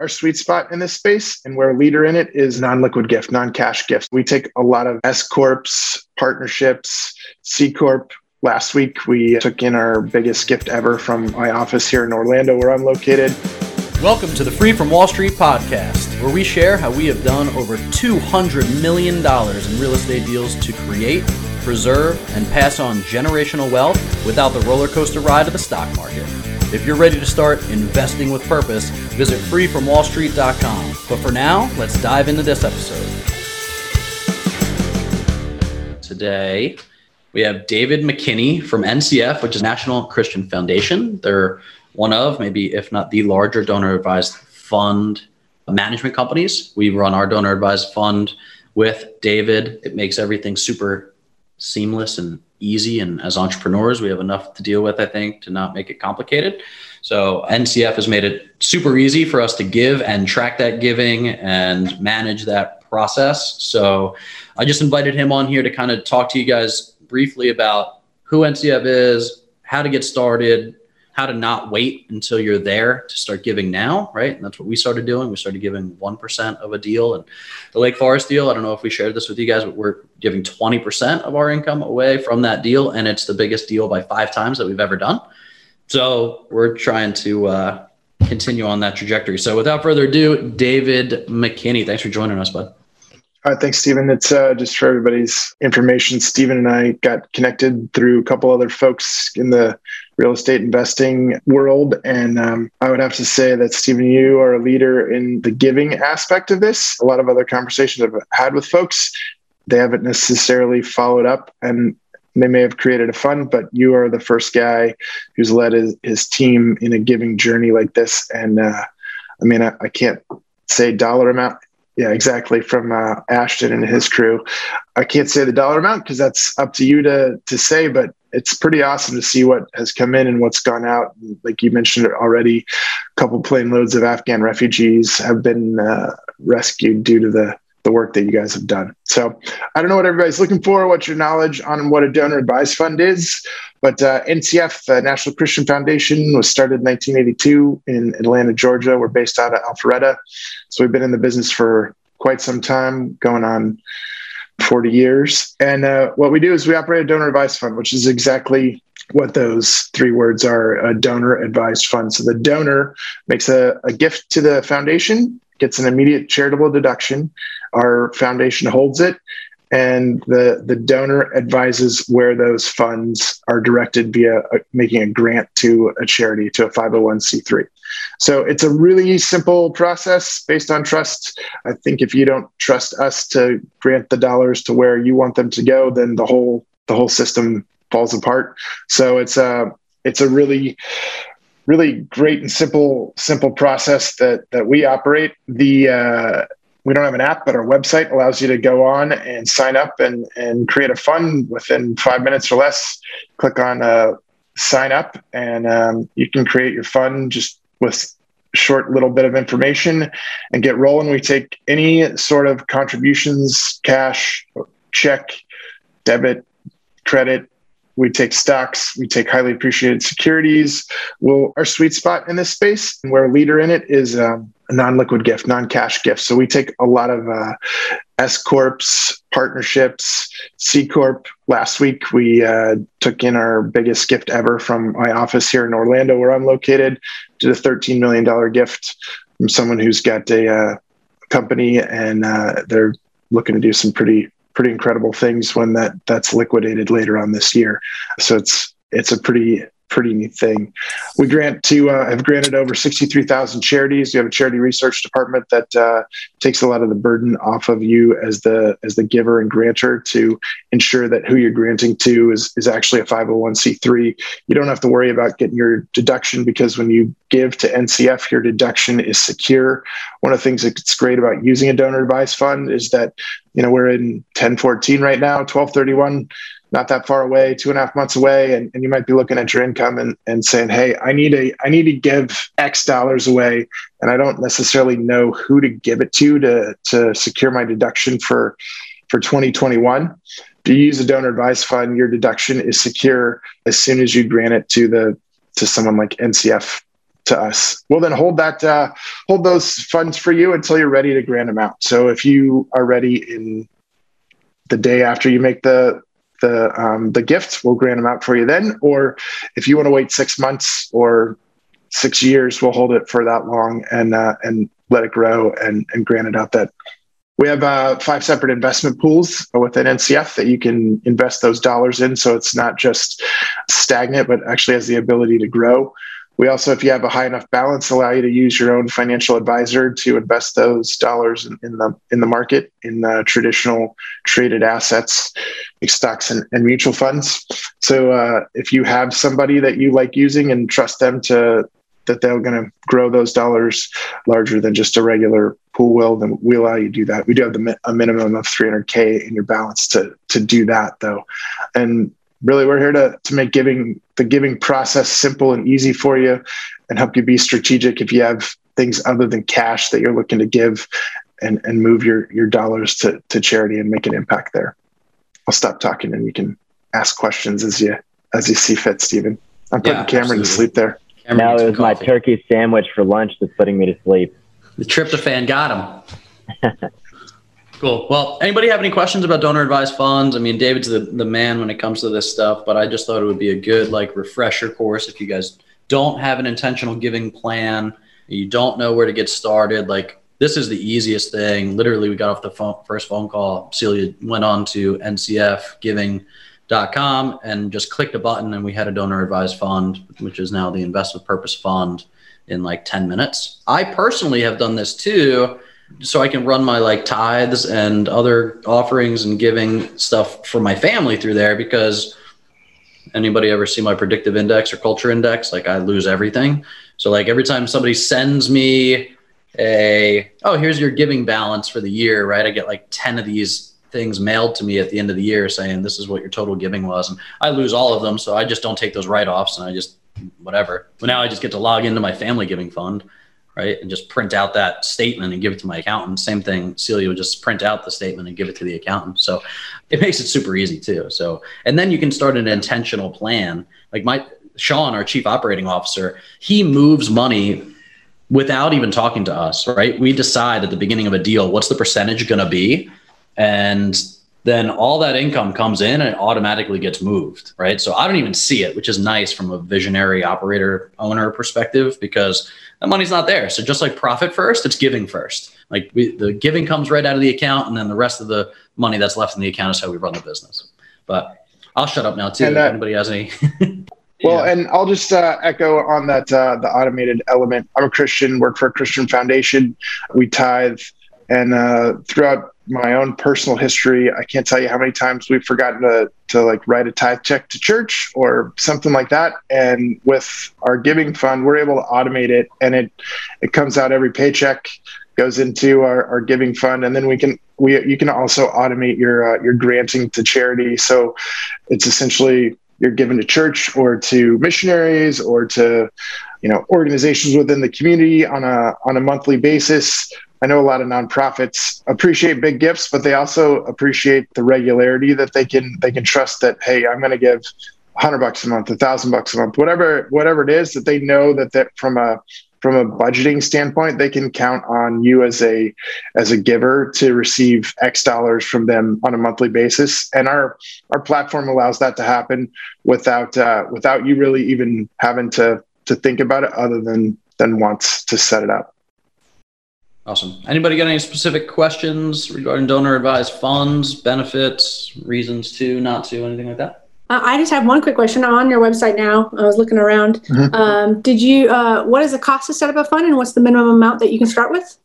our sweet spot in this space and we're a leader in it is non-liquid gift, non-cash gifts. We take a lot of S corps, partnerships, C corp. Last week we took in our biggest gift ever from my office here in Orlando where I'm located. Welcome to the Free from Wall Street podcast, where we share how we have done over $200 million in real estate deals to create, preserve, and pass on generational wealth without the roller coaster ride of the stock market. If you're ready to start investing with purpose, visit freefromwallstreet.com. But for now, let's dive into this episode. Today, we have David McKinney from NCF, which is National Christian Foundation. They're one of, maybe if not the larger donor advised fund management companies. We run our donor advised fund with David. It makes everything super seamless and easy. And as entrepreneurs, we have enough to deal with, I think, to not make it complicated. So NCF has made it super easy for us to give and track that giving and manage that process. So I just invited him on here to kind of talk to you guys briefly about who NCF is, how to get started, how to not wait until you're there to start giving now, right? And that's what we started doing. We started giving 1% of a deal. And the Lake Forest deal, I don't know if we shared this with you guys, but we're giving 20% of our income away from that deal. And it's the biggest deal by five times that we've ever done. So we're trying to uh, continue on that trajectory. So without further ado, David McKinney, thanks for joining us, bud. All right, thanks, Stephen. It's uh, just for everybody's information. Stephen and I got connected through a couple other folks in the real estate investing world. And um, I would have to say that, Stephen, you are a leader in the giving aspect of this. A lot of other conversations I've had with folks, they haven't necessarily followed up and they may have created a fund, but you are the first guy who's led his, his team in a giving journey like this. And uh, I mean, I, I can't say dollar amount yeah, exactly. From uh, Ashton and his crew. I can't say the dollar amount because that's up to you to to say, but it's pretty awesome to see what has come in and what's gone out. Like you mentioned already, a couple plane loads of Afghan refugees have been uh, rescued due to the the work that you guys have done. So I don't know what everybody's looking for, what your knowledge on what a donor advised fund is, but uh, NCF, the National Christian Foundation, was started in 1982 in Atlanta, Georgia. We're based out of Alpharetta. So we've been in the business for quite some time, going on 40 years. And uh, what we do is we operate a donor advised fund, which is exactly what those three words are a donor advised fund. So the donor makes a, a gift to the foundation, gets an immediate charitable deduction. Our foundation holds it, and the the donor advises where those funds are directed via a, making a grant to a charity to a 501c3 so it's a really simple process based on trust. I think if you don't trust us to grant the dollars to where you want them to go then the whole the whole system falls apart. So it's a it's a really really great and simple simple process that that we operate. The uh, we don't have an app, but our website allows you to go on and sign up and, and create a fund within five minutes or less. Click on uh, sign up, and um, you can create your fund just with short little bit of information and get rolling. We take any sort of contributions, cash, check, debit, credit. We take stocks. We take highly appreciated securities. Well, our sweet spot in this space, and we're a leader in it, is um, non-liquid gift, non-cash gift. So we take a lot of uh, S corps, partnerships, C corp. Last week we uh, took in our biggest gift ever from my office here in Orlando, where I'm located. Did a 13 million dollar gift from someone who's got a uh, company, and uh, they're looking to do some pretty pretty incredible things when that that's liquidated later on this year. So it's it's a pretty pretty neat thing. We grant to uh, have granted over 63,000 charities. We have a charity research department that uh, takes a lot of the burden off of you as the as the giver and grantor to ensure that who you're granting to is is actually a 501c3. You don't have to worry about getting your deduction because when you give to NCF, your deduction is secure. One of the things that's great about using a donor advised fund is that you know we're in 1014 right now, 1231 not that far away, two and a half months away, and, and you might be looking at your income and, and saying, Hey, I need a I need to give X dollars away and I don't necessarily know who to give it to to to secure my deduction for for 2021. If you use a donor advised fund, your deduction is secure as soon as you grant it to the to someone like NCF to us. We'll then hold that uh, hold those funds for you until you're ready to grant them out. So if you are ready in the day after you make the the um, the gift, we'll grant them out for you then. Or if you want to wait six months or six years, we'll hold it for that long and uh, and let it grow and and grant it out that we have uh, five separate investment pools within NCF that you can invest those dollars in. So it's not just stagnant, but actually has the ability to grow. We also, if you have a high enough balance, allow you to use your own financial advisor to invest those dollars in, in the in the market in the traditional traded assets, like stocks and, and mutual funds. So uh, if you have somebody that you like using and trust them to that they're going to grow those dollars larger than just a regular pool will, then we allow you to do that. We do have the, a minimum of 300K in your balance to, to do that though. And really we're here to, to make giving the giving process simple and easy for you and help you be strategic if you have things other than cash that you're looking to give and, and move your, your dollars to, to charity and make an impact there. I'll stop talking and you can ask questions as you as you see fit, Stephen. I'm putting yeah, Cameron absolutely. to sleep there. Cameron no, it was coffee. my turkey sandwich for lunch that's putting me to sleep. The tryptophan got him. cool. Well, anybody have any questions about donor advised funds? I mean, David's the, the man when it comes to this stuff, but I just thought it would be a good like refresher course if you guys don't have an intentional giving plan, you don't know where to get started. Like this is the easiest thing. Literally, we got off the phone, first phone call. Celia went on to ncfgiving.com and just clicked a button, and we had a donor advised fund, which is now the investment purpose fund in like 10 minutes. I personally have done this too, so I can run my like tithes and other offerings and giving stuff for my family through there because anybody ever see my predictive index or culture index? Like I lose everything. So like every time somebody sends me a, oh, here's your giving balance for the year, right? I get like 10 of these things mailed to me at the end of the year saying this is what your total giving was. And I lose all of them. So I just don't take those write offs and I just whatever. But now I just get to log into my family giving fund, right? And just print out that statement and give it to my accountant. Same thing, Celia would just print out the statement and give it to the accountant. So it makes it super easy too. So, and then you can start an intentional plan. Like my Sean, our chief operating officer, he moves money without even talking to us, right? We decide at the beginning of a deal what's the percentage going to be. And then all that income comes in and it automatically gets moved, right? So I don't even see it, which is nice from a visionary operator owner perspective because that money's not there. So just like profit first, it's giving first. Like we, the giving comes right out of the account, and then the rest of the money that's left in the account is how we run the business. But I'll shut up now too. And, uh, if anybody has any. well, yeah. and I'll just uh, echo on that uh, the automated element. I'm a Christian, work for a Christian foundation. We tithe, and uh, throughout my own personal history, I can't tell you how many times we've forgotten to, to like write a tithe check to church or something like that. And with our giving fund, we're able to automate it and it, it comes out every paycheck goes into our, our giving fund. And then we can, we, you can also automate your, uh, your granting to charity. So it's essentially you're given to church or to missionaries or to, you know, organizations within the community on a, on a monthly basis I know a lot of nonprofits appreciate big gifts, but they also appreciate the regularity that they can they can trust that hey, I'm going to give hundred bucks a month, a thousand bucks a month, whatever whatever it is that they know that that from a from a budgeting standpoint, they can count on you as a as a giver to receive X dollars from them on a monthly basis, and our our platform allows that to happen without uh, without you really even having to to think about it, other than than once to set it up. Awesome. Anybody got any specific questions regarding donor advised funds, benefits, reasons to, not to, anything like that? Uh, I just have one quick question. I'm on your website now. I was looking around. Mm-hmm. Um, did you? Uh, what is the cost to set up a fund, and what's the minimum amount that you can start with?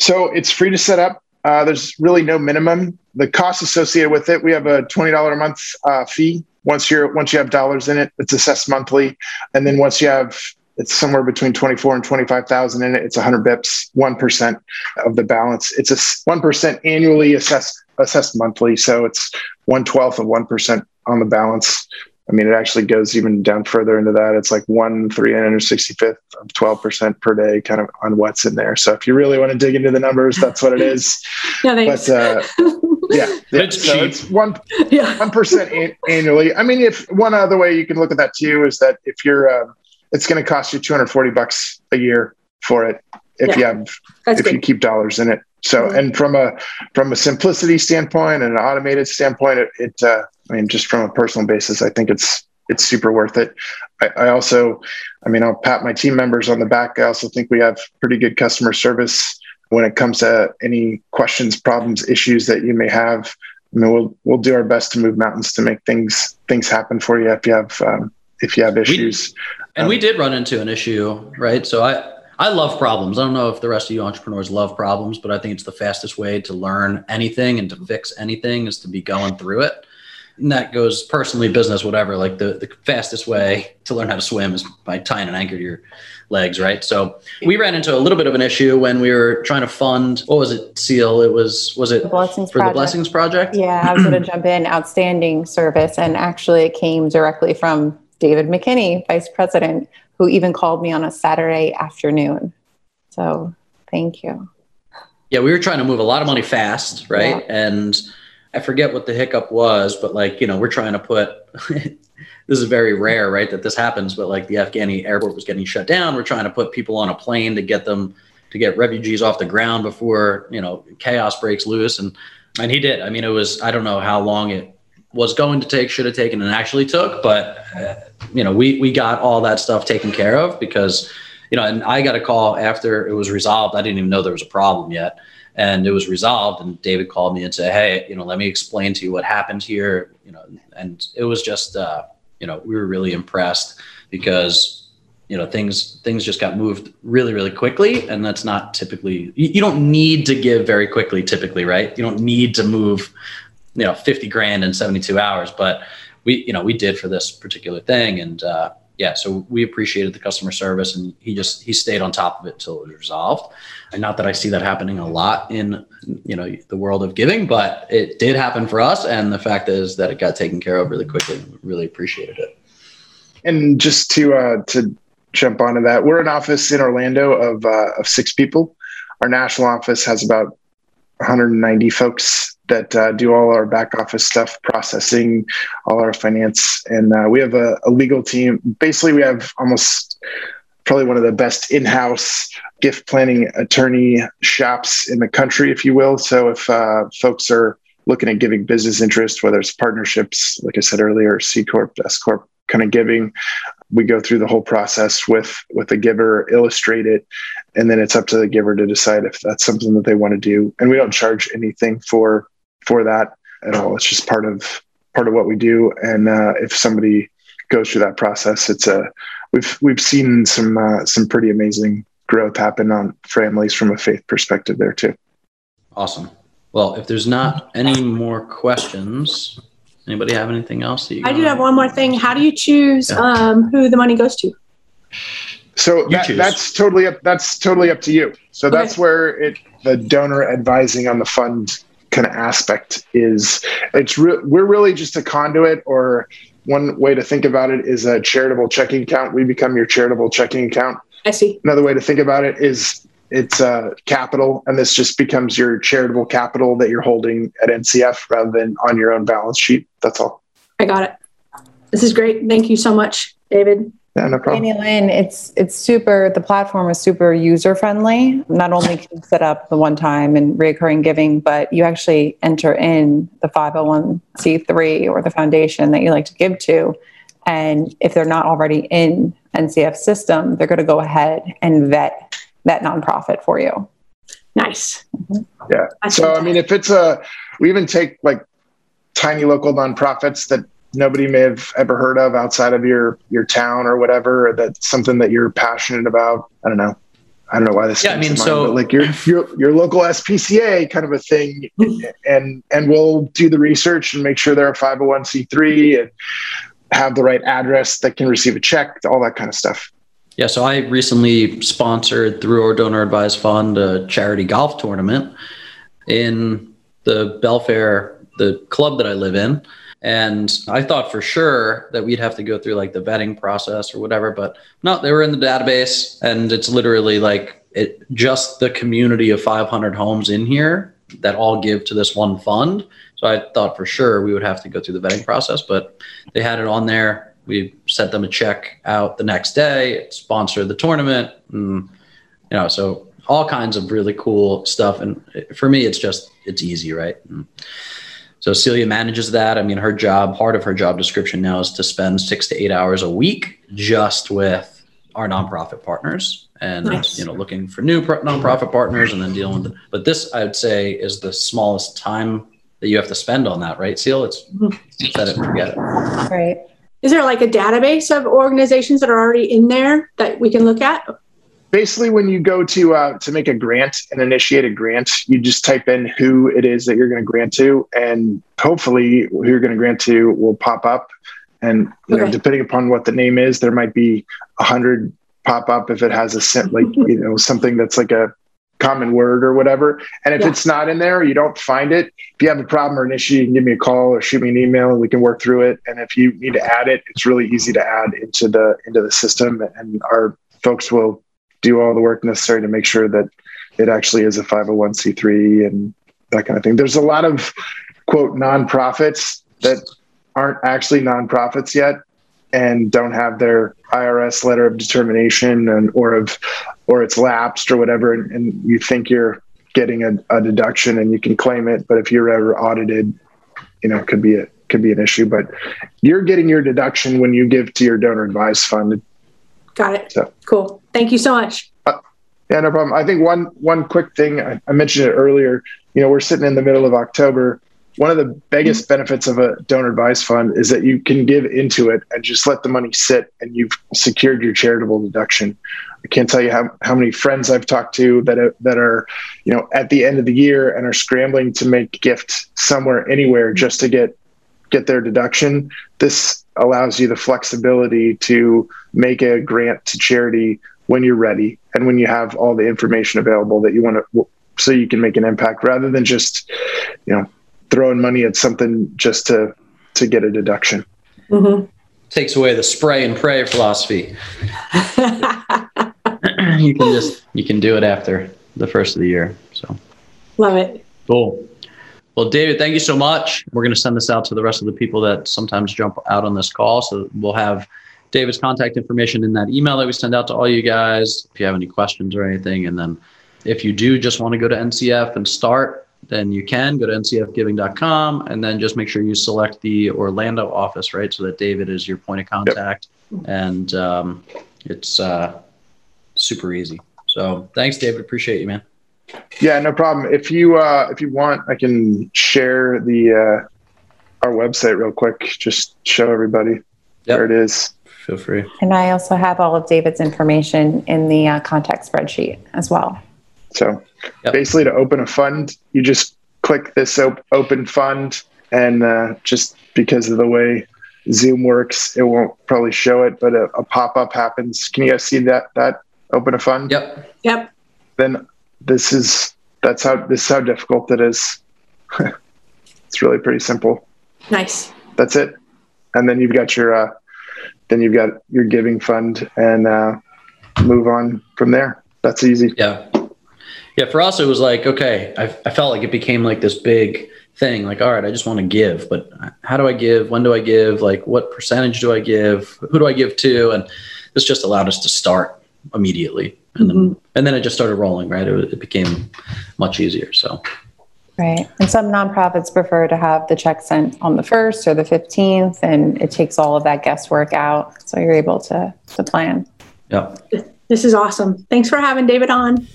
So it's free to set up. Uh, there's really no minimum. The cost associated with it, we have a twenty dollar a month uh, fee. Once you're once you have dollars in it, it's assessed monthly, and then once you have it's somewhere between 24 and 25,000 in it. It's 100 bips, 1% of the balance. It's a 1% annually assessed, assessed monthly. So it's one twelfth of 1% on the balance. I mean, it actually goes even down further into that. It's like one 365th of 12% per day kind of on what's in there. So if you really want to dig into the numbers, that's what it is. yeah, thanks. But, uh, yeah, yeah. it's so cheap. It's one, yeah. 1% an- annually. I mean, if one other way you can look at that too is that if you're, uh, it's going to cost you 240 bucks a year for it if Yeah. you have That's if good. you keep dollars in it. So, Mhm. and from a from a simplicity standpoint and an automated standpoint, it, it uh, I mean, just from a personal basis, I think it's it's super worth it. I, I also, I mean, I'll pat my team members on the back. I also think we have pretty good customer service when it comes to any questions, problems, issues that you may have. I mean, we'll we'll do our best to move mountains to make things things happen for you if you have um, if you have issues. And we did run into an issue, right? So I I love problems. I don't know if the rest of you entrepreneurs love problems, but I think it's the fastest way to learn anything and to fix anything is to be going through it. And that goes personally, business, whatever. Like the, the fastest way to learn how to swim is by tying an anchor to your legs, right? So we ran into a little bit of an issue when we were trying to fund what was it, Seal? It was was it The Blessings for the Blessings Project? Yeah, I was going to jump in. Outstanding service. And actually, it came directly from David McKinney, Vice President, who even called me on a Saturday afternoon. So thank you. Yeah, we were trying to move a lot of money fast, right? And I forget what the hiccup was, but like, you know, we're trying to put this is very rare, right? That this happens, but like the Afghani airport was getting shut down. We're trying to put people on a plane to get them to get refugees off the ground before, you know, chaos breaks loose. And and he did. I mean, it was I don't know how long it was going to take, should have taken, and actually took, but uh, you know, we we got all that stuff taken care of because you know, and I got a call after it was resolved. I didn't even know there was a problem yet. And it was resolved. And David called me and said, Hey, you know, let me explain to you what happened here. You know, and it was just, uh, you know, we were really impressed because, you know, things, things just got moved really, really quickly. And that's not typically, you, you don't need to give very quickly, typically, right? You don't need to move, you know, 50 grand in 72 hours, but we, you know, we did for this particular thing. And, uh, yeah, so we appreciated the customer service, and he just he stayed on top of it till it was resolved. And not that I see that happening a lot in you know the world of giving, but it did happen for us. And the fact is that it got taken care of really quickly. Really appreciated it. And just to uh, to jump onto that, we're an office in Orlando of uh, of six people. Our national office has about 190 folks that uh, do all our back office stuff, processing, all our finance, and uh, we have a, a legal team. Basically, we have almost probably one of the best in-house gift planning attorney shops in the country, if you will. So if uh, folks are looking at giving business interest, whether it's partnerships, like I said earlier, C corp, S corp, kind of giving, we go through the whole process with with the giver, illustrate it, and then it's up to the giver to decide if that's something that they want to do. And we don't charge anything for for that at all. It's just part of part of what we do. And uh, if somebody goes through that process, it's a we've we've seen some uh, some pretty amazing growth happen on families from a faith perspective there too. Awesome. Well, if there's not any more questions, anybody have anything else? That you I do wanna- have one more thing. How do you choose Yeah. um, who the money goes to? So that, that's totally up. That's totally up to you. So Okay. that's where it the donor advising on the fund kind of aspect is. It's re- we're really just a conduit, or one way to think about it is a charitable checking account. We become your charitable checking account. I see. Another way to think about it is it's uh, capital, and this just becomes your charitable capital that you're holding at NCF rather than on your own balance sheet. That's all. I got it. This is great. Thank you so much, David. Yeah, no problem. Danny Lynn, it's it's super. The platform is super user friendly. Not only can you set up the one time and reoccurring giving, but you actually enter in the 501c3 or the foundation that you like to give to, and if they're not already in NCF system, they're going to go ahead and vet that nonprofit for you. Nice. Mm-hmm. Yeah. That's So I mean, if it's a, we even take like tiny local nonprofits that nobody may have ever heard of outside of your your town or whatever. Or that's something that you're passionate about. I don't know. I don't know why this. Yeah, I mean, mind, so- but like your your your local SPCA kind of a thing, and and we'll do the research and make sure they're a 501c3 and have the right address that can receive a check, all that kind of stuff. Yeah, so I recently sponsored through our donor advised fund a charity golf tournament in the Belfair, the club that I live in. And I thought for sure that we'd have to go through like the vetting process or whatever, but no, they were in the database and it's literally like it just the community of 500 homes in here that all give to this one fund. So I thought for sure we would have to go through the vetting process, but they had it on there we sent them a check out the next day, sponsor the tournament, and, you know, so all kinds of really cool stuff. And for me, it's just it's easy, right? And so Celia manages that. I mean, her job, part of her job description now is to spend six to eight hours a week just with our nonprofit partners and Nice. you know looking for new pro- nonprofit partners and then dealing with. But this, I would say, is the smallest time that you have to spend on that, right, Seal? It's set it and forget it. Right. Is there like a database of organizations that are already in there that we can look at? Basically when you go to uh, to make a grant and initiate a grant you just type in who it is that you're going to grant to and hopefully who you're going to grant to will pop up. And you know depending upon what the name is there might be a hundred pop up if it has a sim- like you know something that's like a common word or whatever. And if Yeah. it's not in there you don't find it. If you have a problem or an issue you can give me a call or shoot me an email. And we can work through it. And if you need to add it it's really easy to add into the into the system and our folks will do all the work necessary to make sure that it actually is a 501c3 and that kind of thing. There's a lot of quote nonprofits that aren't actually nonprofits yet and don't have their IRS letter of determination and or of or it's lapsed or whatever and, and you think you're getting a, a deduction and you can claim it but if you're ever audited you know it could be a could be an issue but you're getting your deduction when you give to your donor advised fund Got it. So- Cool. Thank you so much. Uh, yeah, no problem. I think one one quick thing I, I mentioned it earlier. You know, we're sitting in the middle of October. One of the biggest mm-hmm. benefits of a donor advised fund is that you can give into it and just let the money sit, and you've secured your charitable deduction. I can't tell you how, how many friends I've talked to that are, that are, you know, at the end of the year and are scrambling to make gift somewhere anywhere just to get get their deduction. This allows you the flexibility to make a grant to charity when you're ready and when you have all the information available that you want to so you can make an impact rather than just you know throwing money at something just to to get a deduction Mhm. Takes away the spray and pray philosophy. you can just you can do it after the first of the year. So Love it. cool. Well, David, thank you so much. We're going to send this out to the rest of the people that sometimes jump out on this call. So we'll have David's contact information in that email that we send out to all you guys. If you have any questions or anything, and then if you do just want to go to NCF and start, then you can go to ncfgiving.com and then just make sure you select the Orlando office, right? So that David is your point of contact. And um, it's uh, super easy. So thanks, David. Appreciate you, man. Yeah no problem if you uh if you want i can share the uh our website real quick just show everybody Yep. where it is Feel free. And I also have all of David's information in the uh, contact spreadsheet as well. so Yep. basically to open a fund you just click this op- open fund and uh, just because of the way zoom works it won't probably show it but a, a pop-up happens can you guys see that that open a fund Yep. Yep. then this is that's how this is how difficult it is it's really pretty simple Nice. that's it and then you've got your uh, then you've got your giving fund and uh, move on from there that's easy Yeah. Yeah. For us, it was like, okay, I, I felt like it became like this big thing. Like, all right, I just want to give, but how do I give? When do I give? Like, what percentage do I give? Who do I give to? And this just allowed us to start immediately. And then, and then it just started rolling, right? It, it became much easier. So, Right. And some nonprofits prefer to have the check sent on the 1st or the 15th, and it takes all of that guesswork out. So you're able to, to plan. yeah. This is awesome. Thanks for having David on.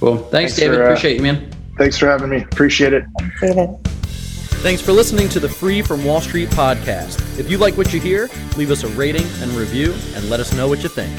Cool. Thanks, Thanks David. for, uh, Appreciate you, man. thanks for having me appreciate it David. Thanks for listening to the Free from Wall Street podcast. If you like what you hear, leave us a rating and review and let us know what you think.